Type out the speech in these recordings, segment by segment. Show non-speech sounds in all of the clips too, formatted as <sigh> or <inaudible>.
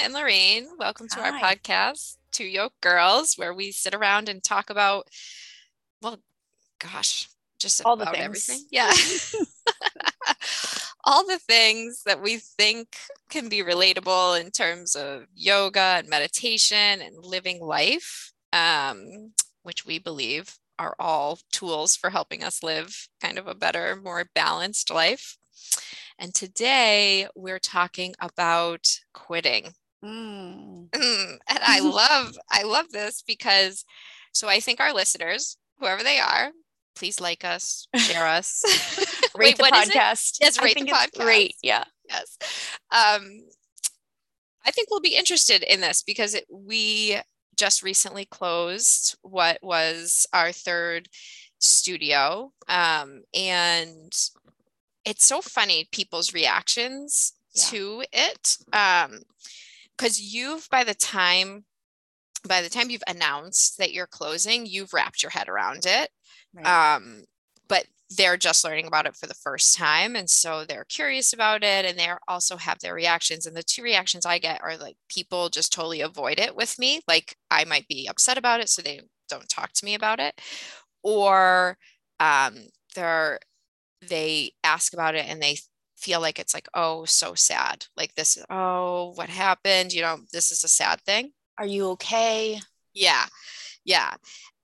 And Lorraine. Welcome to our podcast, Two Yoke Girls, where we sit around and talk about, well, gosh, just All the things. everything. Yeah. <laughs> All the things that we think can be relatable in terms of yoga and meditation and living life, um, which we believe are all tools for helping us live kind of a better, more balanced life. And today we're talking about quitting. Mm. Mm, and I love I love this because so I think our listeners, whoever they are, please like us, share us. <laughs> <laughs> Rate Wait, the what is it? podcast. Yes, I rate the podcast. Great. Yeah. yes. Um, I think we'll be interested in this because it, we just recently closed what was our third studio. Um, and it's so funny people's reactions Yeah. to it. Um, because you've by the time by the time you've announced that you're closing, you've wrapped your head around it. Right. um, but they're just learning about it for the first time and so they're curious about it and they also have their reactions and the two reactions i get are like people just totally avoid it with me. Like i might be upset about it so they don't talk to me about it. Or um, they're they ask about it and they feel like it's like oh so sad like this oh what happened you know this is a sad thing Are you okay? yeah. Yeah.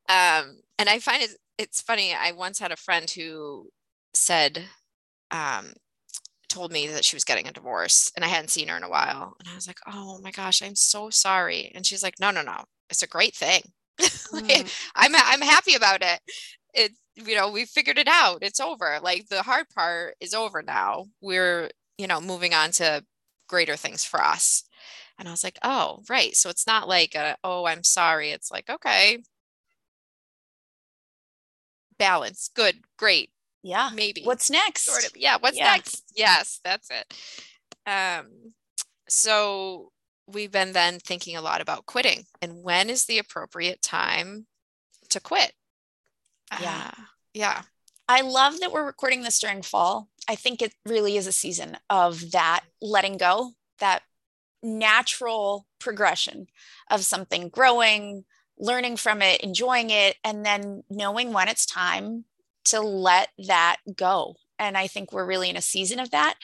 Um, and I find it it's funny. I once had a friend who said, um, told me that she was getting a divorce and I hadn't seen her in a while. And I was like, oh my gosh, I'm so sorry. And she's like, no, no, no. It's a great thing. <laughs> Like, Mm. I'm I'm happy about it. It you know, we figured it out. It's over. Like the hard part is over now. We're, you know, moving on to greater things for us. And I was like, oh, right. So it's not like a, oh, I'm sorry. It's like, okay. Balance. Good. Great. Yeah. Maybe. What's next? sort of yeah, what's Yeah. next? Yes, that's it. Um, so we've been then thinking a lot about quitting and when is the appropriate time to quit? Yeah. Uh, yeah. I love that we're recording this during fall. I think it really is a season of that letting go, that natural progression of something growing, learning from it, enjoying it, and then knowing when it's time to let that go. And I think we're really in a season of that.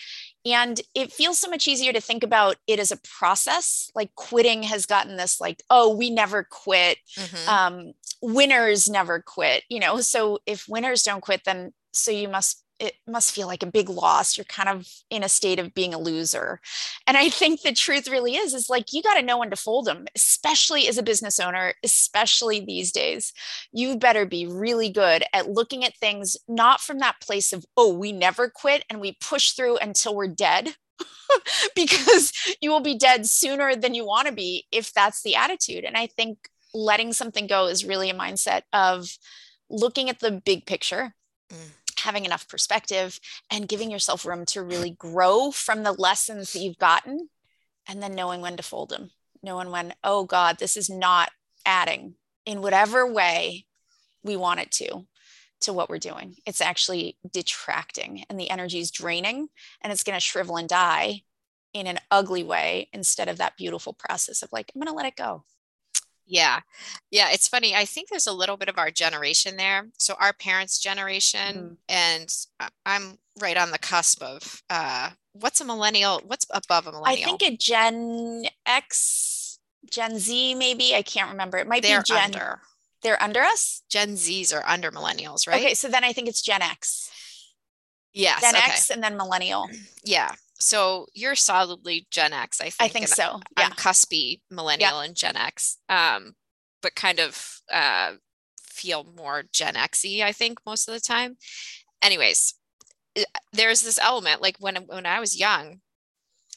And it feels so much easier to think about it as a process. Like quitting has gotten this, like, oh, we never quit Mhm. um, winners never quit you know so if winners don't quit then so you must it must feel like a big loss. You're kind of in a state of being a loser. And i think the truth really is is like you got to know when to fold them especially as a business owner especially these days. You better be really good at looking at things not from that place of oh we never quit and we push through until we're dead <laughs> because you will be dead sooner than you want to be if that's the attitude. And i think letting something go is really a mindset of looking at the big picture, Mm. Having enough perspective, and giving yourself room to really grow from the lessons that you've gotten, and then knowing when to fold them, knowing when, oh God, this is not adding in whatever way we want it to to what we're doing. It's actually detracting and the energy is draining and it's going to shrivel and die in an ugly way instead of that beautiful process of like, I'm going to let it go. Yeah. Yeah. It's funny. I think there's a little bit of our generation there. So our parents' generation, Mhm. and I'm right on the cusp of uh, what's a millennial? What's above a millennial? I think a Gen X, Gen Z, maybe. I can't remember. It might they're be Gen. under. They're under us. Gen Zs are under millennials, right? Okay, so then I think it's Gen X, Yes. Gen okay. X, and then millennial. Yeah. So you're solidly Gen X, I think. I think so. I'm Yeah. cuspy millennial and Gen X, um, but kind of uh, feel more Gen Xy, I think, most of the time. Anyways, i- there's this element like when when I was young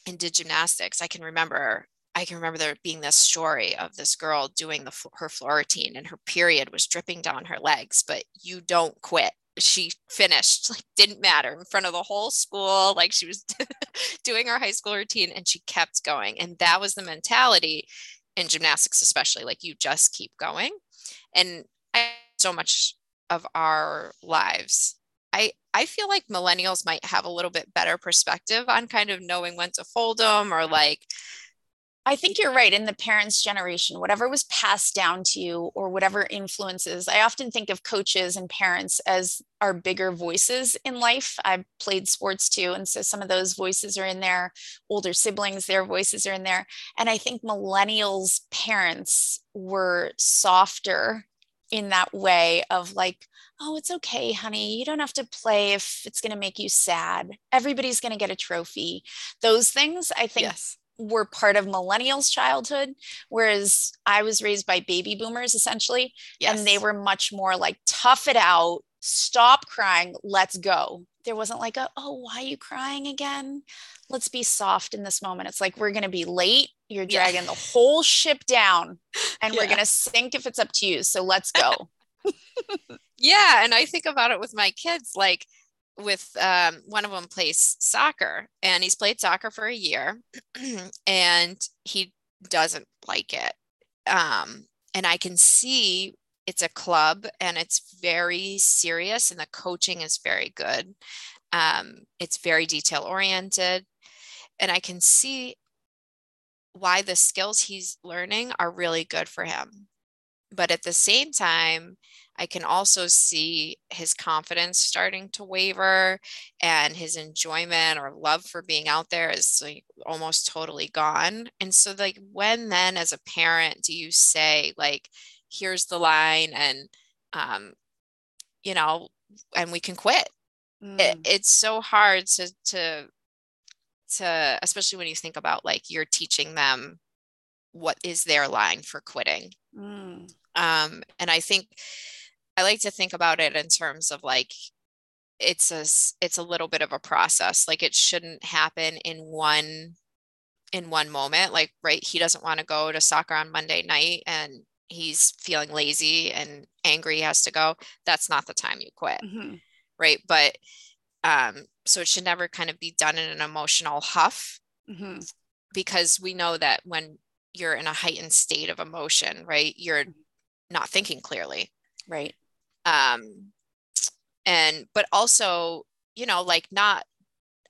and did gymnastics, I can remember I can remember there being this story of this girl doing the her floor routine and her period was dripping down her legs, but you don't quit. She finished, like didn't matter in front of the whole school, like she was <laughs> doing her high school routine and she kept going. And that was the mentality in gymnastics, especially like you just keep going. And I so much of our lives, I I feel like millennials might have a little bit better perspective on kind of knowing when to fold them or like I think you're right. In the parents' generation, whatever was passed down to you or whatever influences, I often think of coaches and parents as our bigger voices in life. I've played sports too. And so some of those voices are in there, older siblings, their voices are in there. And I think millennials' parents were softer in that way of like, oh, it's okay, honey. You don't have to play if it's going to make you sad. Everybody's going to get a trophy. Those things, I think, yes were part of millennials' childhood, whereas I was raised by baby boomers essentially. Yes. And they were much more like, tough it out, stop crying, let's go. There wasn't like a, oh, why are you crying again? Let's be soft in this moment. It's like, we're going to be late. You're dragging yeah. the whole ship down and yeah. we're going to sink if it's up to you. So let's go. <laughs> yeah. And I think about it with my kids. Like, with um, one of them plays soccer and he's played soccer for a year <clears throat> and he doesn't like it. Um, and i can see it's a club and it's very serious and the coaching is very good. Um, it's very detail oriented and i can see why the skills he's learning are really good for him but at the same time I can also see his confidence starting to waver and his enjoyment or love for being out there is like almost totally gone. And so like when then as a parent do you say like here's the line and um you know and we can quit. Mm. It, it's so hard to to to especially when you think about like you're teaching them what is their line for quitting. Mm. Um, and I think I like to think about it in terms of like it's a it's a little bit of a process. Like it shouldn't happen in one in one moment. Like right, he doesn't want to go to soccer on Monday night and he's feeling lazy and angry he has to go. That's not the time you quit. Mm-hmm. Right. But um, so it should never kind of be done in an emotional huff mm-hmm. because we know that when you're in a heightened state of emotion, right, you're mm-hmm. not thinking clearly. Right um and but also you know like not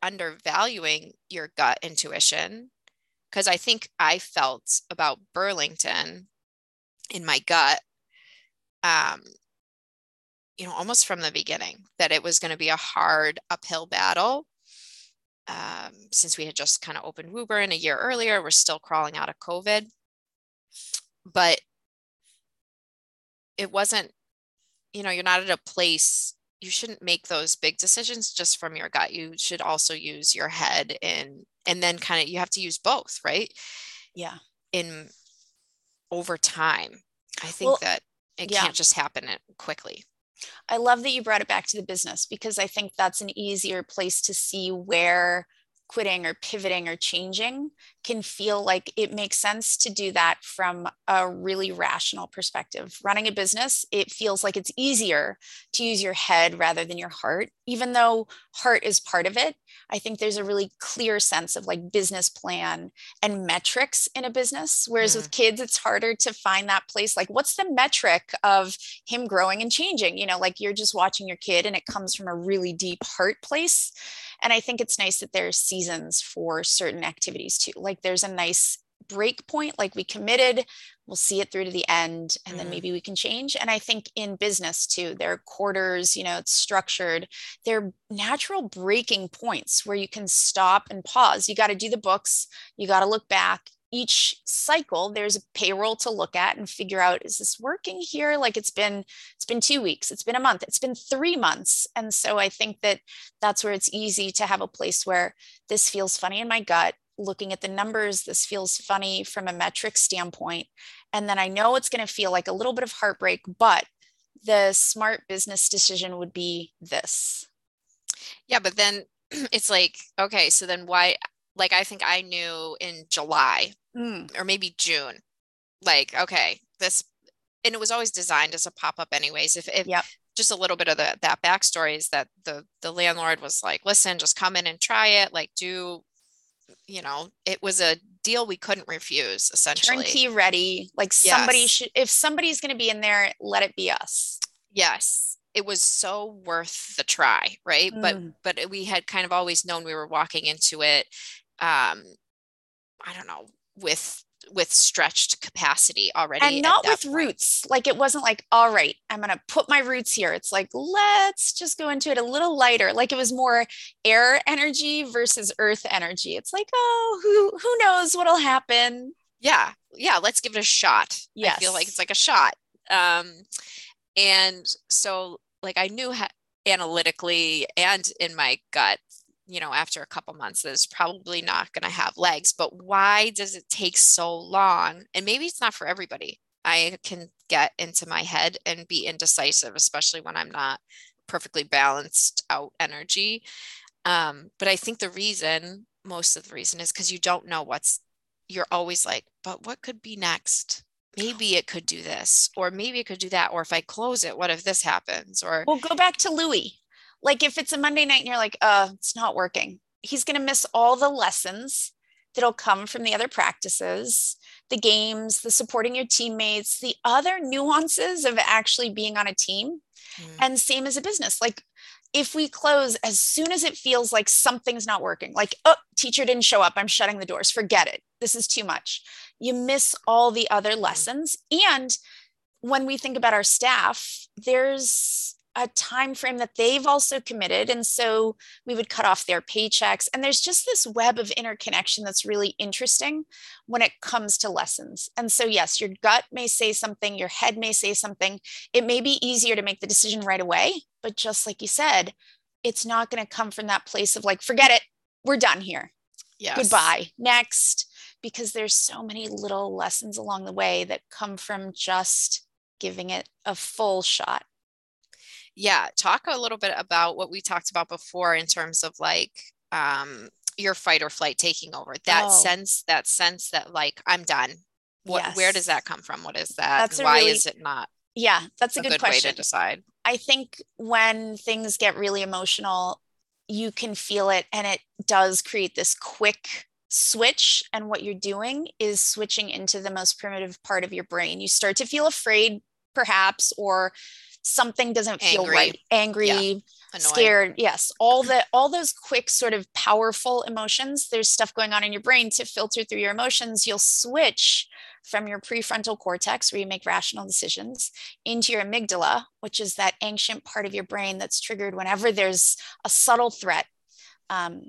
undervaluing your gut intuition because i think i felt about burlington in my gut um you know almost from the beginning that it was going to be a hard uphill battle um, since we had just kind of opened Woburn a year earlier, we're still crawling out of COVID. But it wasn't you know, you're not at a place you shouldn't make those big decisions just from your gut. You should also use your head and and then kind of you have to use both, right? Yeah. In over time. I think well, that it yeah. can't just happen quickly. I love that you brought it back to the business because I think that's an easier place to see where quitting or pivoting or changing can feel like it makes sense to do that from a really rational perspective. Running a business, it feels like it's easier to use your head rather than your heart, even though heart is part of it. I think there's a really clear sense of like business plan and metrics in a business. Whereas mm. with kids, it's harder to find that place. Like, what's the metric of him growing and changing? You know, like you're just watching your kid and it comes from a really deep heart place. And I think it's nice that there's seasons for certain activities too. Like there's a nice break point, like we committed, we'll see it through to the end, and mm then maybe we can change. And I think in business too, there are quarters, you know, it's structured. There are natural breaking points where you can stop and pause. You got to do the books, you got to look back, each cycle there's a payroll to look at and figure out is this working here? Like it's been it's been 2 weeks it's been a month it's been 3 months. And so i think that that's where it's easy to have a place where this feels funny in my gut looking at the numbers this feels funny from a metric standpoint. And then i know it's going to feel like a little bit of heartbreak but the smart business decision would be this. Yeah but then <clears throat> it's like okay so then why like I think I knew in July mm. or maybe June, like, okay, this, and it was always designed as a pop up, anyways. If, if yep. just a little bit of the, that backstory is that the the landlord was like, listen, just come in and try it, like, do, you know, it was a deal we couldn't refuse, essentially. Turnkey ready, like somebody should, if somebody's going to be in there, let it be us. Yes. it was so worth the try right Mm. but but we had kind of always known we were walking into it um i don't know with with stretched capacity already and not with point. roots. Like it wasn't like all right i'm going to put my roots here. It's like let's just go into it a little lighter. Like it was more air energy versus earth energy. It's like oh who who knows what'll happen? Yeah. Yeah let's give it a shot. I feel like it's like a shot. Um and so like i knew ha- analytically and in my gut you know after a couple months that it's probably not going to have legs but why does it take so long and maybe it's not for everybody i can get into my head and be indecisive especially when i'm not perfectly balanced out energy um, but i think the reason most of the reason is because you don't know what's you're always like, but what could be next? Maybe it could do this, or maybe it could do that. Or if I close it, what if this happens? Or Well, go back to Louis. Like if it's a Monday night and you're like, uh, it's not working, he's going to miss all the lessons that'll come from the other practices, the games, the supporting your teammates, the other nuances of actually being on a team. Mm, And same as a business. Like if we close as soon as it feels like something's not working, like, oh, teacher didn't show up, I'm shutting the doors, forget it. This is too much. You miss all the other lessons. And when we think about our staff, there's a time frame that they've also committed and so we would cut off their paychecks. And there's just this web of interconnection that's really interesting when it comes to lessons. And so yes your gut may say something your head may say something. It may be easier to make the decision right away but just like you said it's not going to come from that place of like forget it we're done here. Yes. goodbye next. Because there's so many little lessons along the way that come from just giving it a full shot Yeah. Talk a little bit about what we talked about before in terms of like um, your fight or flight taking over. That Oh. sense, that sense that like I'm done. What? Where does that come from? What is that? Why really is it not yeah that's a, a good, good, way question to decide? i think when things get really emotional you can feel it and it does create this quick switch and what you're doing is switching into the most primitive part of your brain you start to feel afraid perhaps or something doesn't feel Angry. right angry Annoying. scared yes all the all those quick sort of powerful emotions there's stuff going on in your brain to filter through your emotions you'll switch from your prefrontal cortex where you make rational decisions into your amygdala which is that ancient part of your brain that's triggered whenever there's a subtle threat um,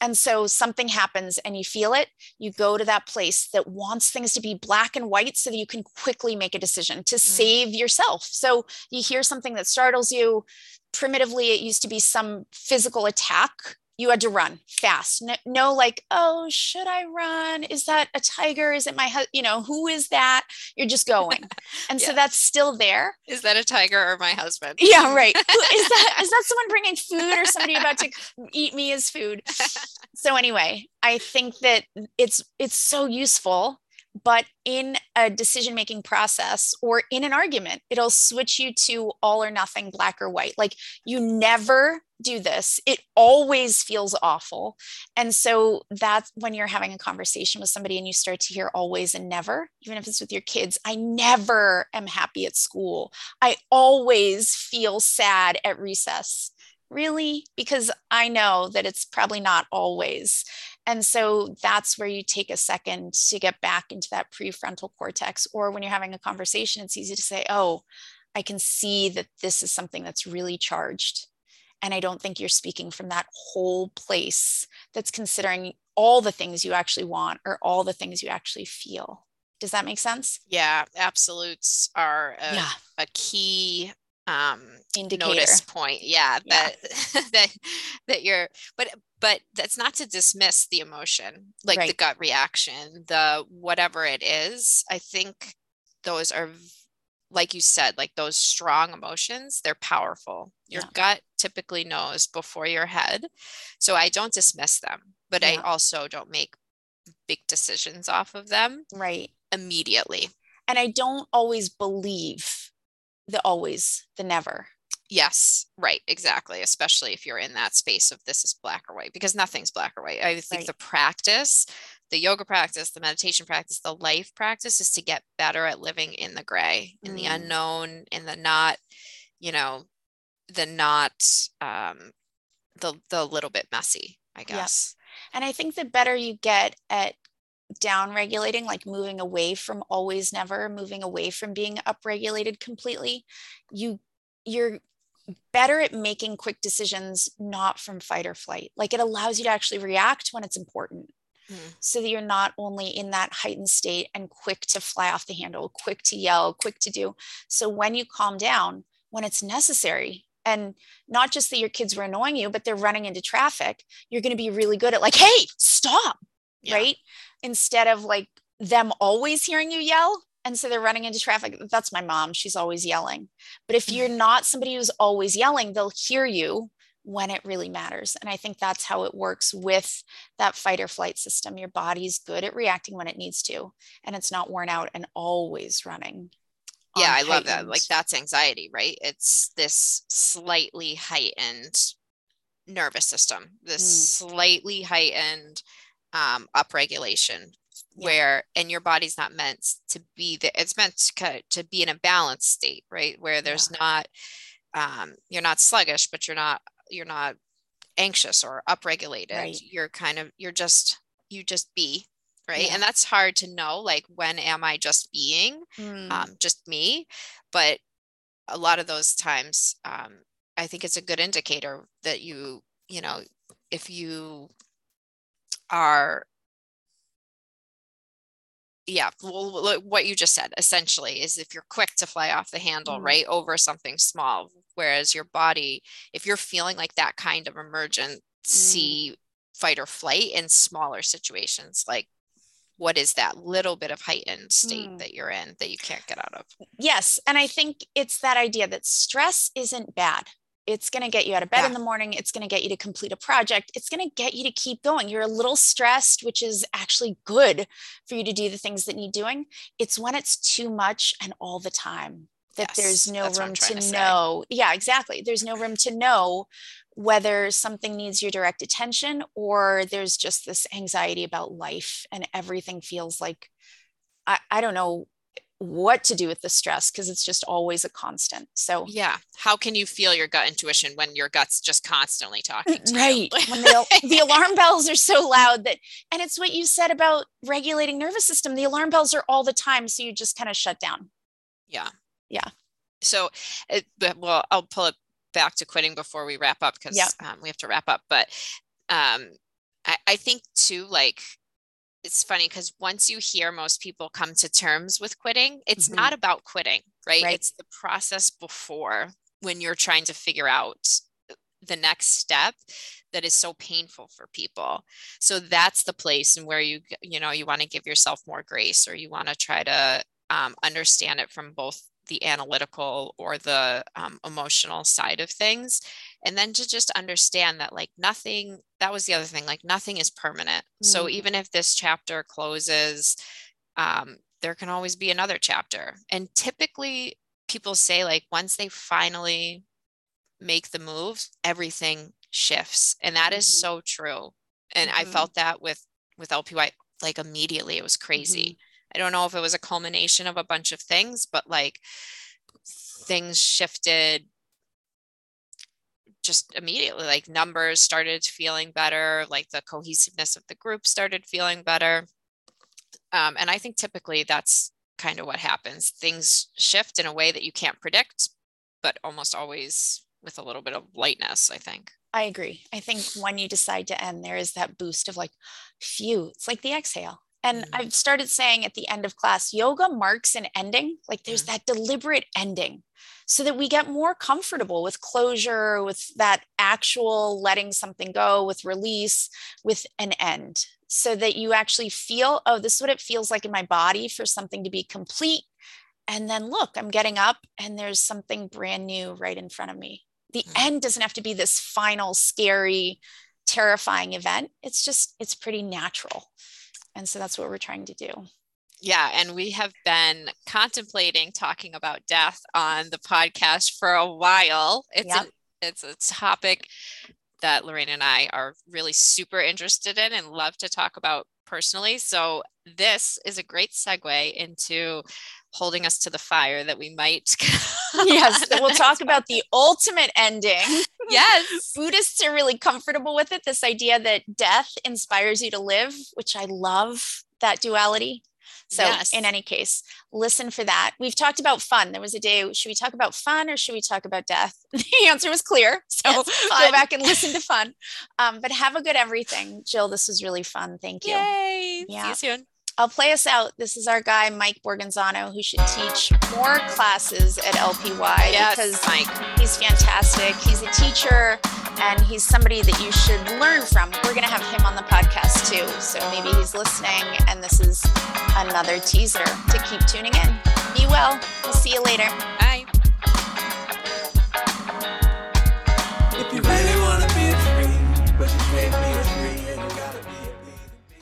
and so something happens and you feel it you go to that place that wants things to be black and white so that you can quickly make a decision to mm-hmm. save yourself. So you hear something that startles you. Primitively it used to be some physical attack you had to run fast. No, no like oh should i run? Is that a tiger? Is it my hu-? you know who is that? You're just going. <laughs> And so that's still there. Is that a tiger or my husband? yeah right. <laughs> Is that is that someone bringing food or somebody about to eat me as food? <laughs> So anyway i think that it's it's so useful but in a decision making process or in an argument it'll switch you to all or nothing black or white. Like you never do this. It always feels awful. And so that's when you're having a conversation with somebody and you start to hear always and never even if it's with your kids i never am happy at school. I always feel sad at recess. Really? Because i know that it's probably not always and so that's where you take a second to get back into that prefrontal cortex. Or when you're having a conversation, it's easy to say, oh, I can see that this is something that's really charged. And I don't think you're speaking from that whole place that's considering all the things you actually want or all the things you actually feel. Does that make sense? Yeah, absolutes are a, Yeah. a key um Indicator. notice point. Yeah, Yeah. that <laughs> that that you're but but that's not to dismiss the emotion, like the gut reaction, the whatever it is. I think those are like you said, like those strong emotions, they're powerful. Your Yeah. gut typically knows before your head. So I don't dismiss them, but I also don't make big decisions off of them Right. immediately. And I don't always believe the always, the never. Yes, right, exactly. Especially if you're in that space of this is black or white, because nothing's black or white. I think Right. the practice, the yoga practice, the meditation practice, the life practice is to get better at living in the gray, in the Mm. unknown, in the not, you know, the not um, the the little bit messy, I guess. And I think the better you get at down regulating, like moving away from always never, moving away from being upregulated completely, you you're better at making quick decisions not from fight or flight. Like it allows you to actually react when it's important. Mm. So that you're not only in that heightened state and quick to fly off the handle, quick to yell, quick to do. So when you calm down, when it's necessary, and not just that your kids were annoying you, but they're running into traffic, you're going to be really good at like, hey, stop, yeah. right? Instead of like them always hearing you yell. And so they're running into traffic. That's my mom. She's always yelling. But if you're not somebody who's always yelling, they'll hear you when it really matters. And I think that's how it works with that fight or flight system. Your body's good at reacting when it needs to, and it's not worn out and always running yeah i love that like that's anxiety right it's this slightly heightened nervous system this mm. slightly heightened um, upregulation yeah. where and your body's not meant to be there it's meant to, to be in a balanced state right where there's yeah. not um, you're not sluggish but you're not you're not anxious or upregulated right. you're kind of you're just you just be right yeah. and that's hard to know like when am i just being mm. um, just me but a lot of those times um, i think it's a good indicator that you you know if you are yeah well what you just said essentially is if you're quick to fly off the handle mm. right over something small whereas your body if you're feeling like that kind of emergency mm. fight or flight in smaller situations like what is that little bit of heightened state mm. that you're in that you can't get out of yes and i think it's that idea that stress isn't bad it's going to get you out of bed yeah. in the morning it's going to get you to complete a project it's going to get you to keep going you're a little stressed which is actually good for you to do the things that need doing it's when it's too much and all the time that yes, there's no room to, to know yeah exactly there's no room to know whether something needs your direct attention or there's just this anxiety about life and everything feels like I, I don't know what to do with the stress because it's just always a constant. So yeah, how can you feel your gut intuition when your gut's just constantly talking to right. you? when the, the alarm bells are so loud that, and it's what you said about regulating nervous system. The alarm bells are all the time, so you just kind of shut down. Yeah, yeah. So, it, well, I'll pull it back to quitting before we wrap up because um, we have to wrap up. But um, I, I think too, like it's funny because once you hear most people come to terms with quitting, it's mm-hmm. not about quitting, right? right? It's the process before when you're trying to figure out the next step that is so painful for people. So that's the place and where you you know you want to give yourself more grace or you want to try to um, understand it from both the analytical or the um, emotional side of things and then to just understand that like nothing that was the other thing like nothing is permanent mm-hmm. so even if this chapter closes um, there can always be another chapter and typically people say like once they finally make the move everything shifts and that mm-hmm. is so true and mm-hmm. i felt that with with lpy like immediately it was crazy mm-hmm. I don't know if it was a culmination of a bunch of things, but like things shifted just immediately. Like numbers started feeling better, like the cohesiveness of the group started feeling better. Um, and I think typically that's kind of what happens. Things shift in a way that you can't predict, but almost always with a little bit of lightness, I think. I agree. I think when you decide to end, there is that boost of like, phew, it's like the exhale. And mm-hmm. I've started saying at the end of class, yoga marks an ending. Like there's that deliberate ending so that we get more comfortable with closure, with that actual letting something go, with release, with an end, so that you actually feel, oh, this is what it feels like in my body for something to be complete. And then look, I'm getting up and there's something brand new right in front of me. The mm-hmm. end doesn't have to be this final, scary, terrifying event. It's just, it's pretty natural. And so that's what we're trying to do. Yeah, and we have been contemplating talking about death on the podcast for a while. It's yep. a, it's a topic that Lorraine and I are really super interested in and love to talk about personally. So this is a great segue into holding us to the fire that we might. <laughs> yes, we'll talk about <laughs> the ultimate ending. Yes. <laughs> Buddhists are really comfortable with it. This idea that death inspires you to live, which I love that duality. So, yes. in any case, listen for that. We've talked about fun. There was a day, should we talk about fun or should we talk about death? <laughs> The answer was clear. So, go back and listen to fun. Um, but have a good everything. Jill, this was really fun. Thank you. Yay. Yeah. See you soon. I'll play us out. This is our guy, Mike Borganzano, who should teach more classes at LPY yes, because Mike. he's fantastic. He's a teacher and he's somebody that you should learn from. We're going to have him on the podcast too. So maybe he's listening and this is another teaser to keep tuning in. Be well. We'll see you later. Bye.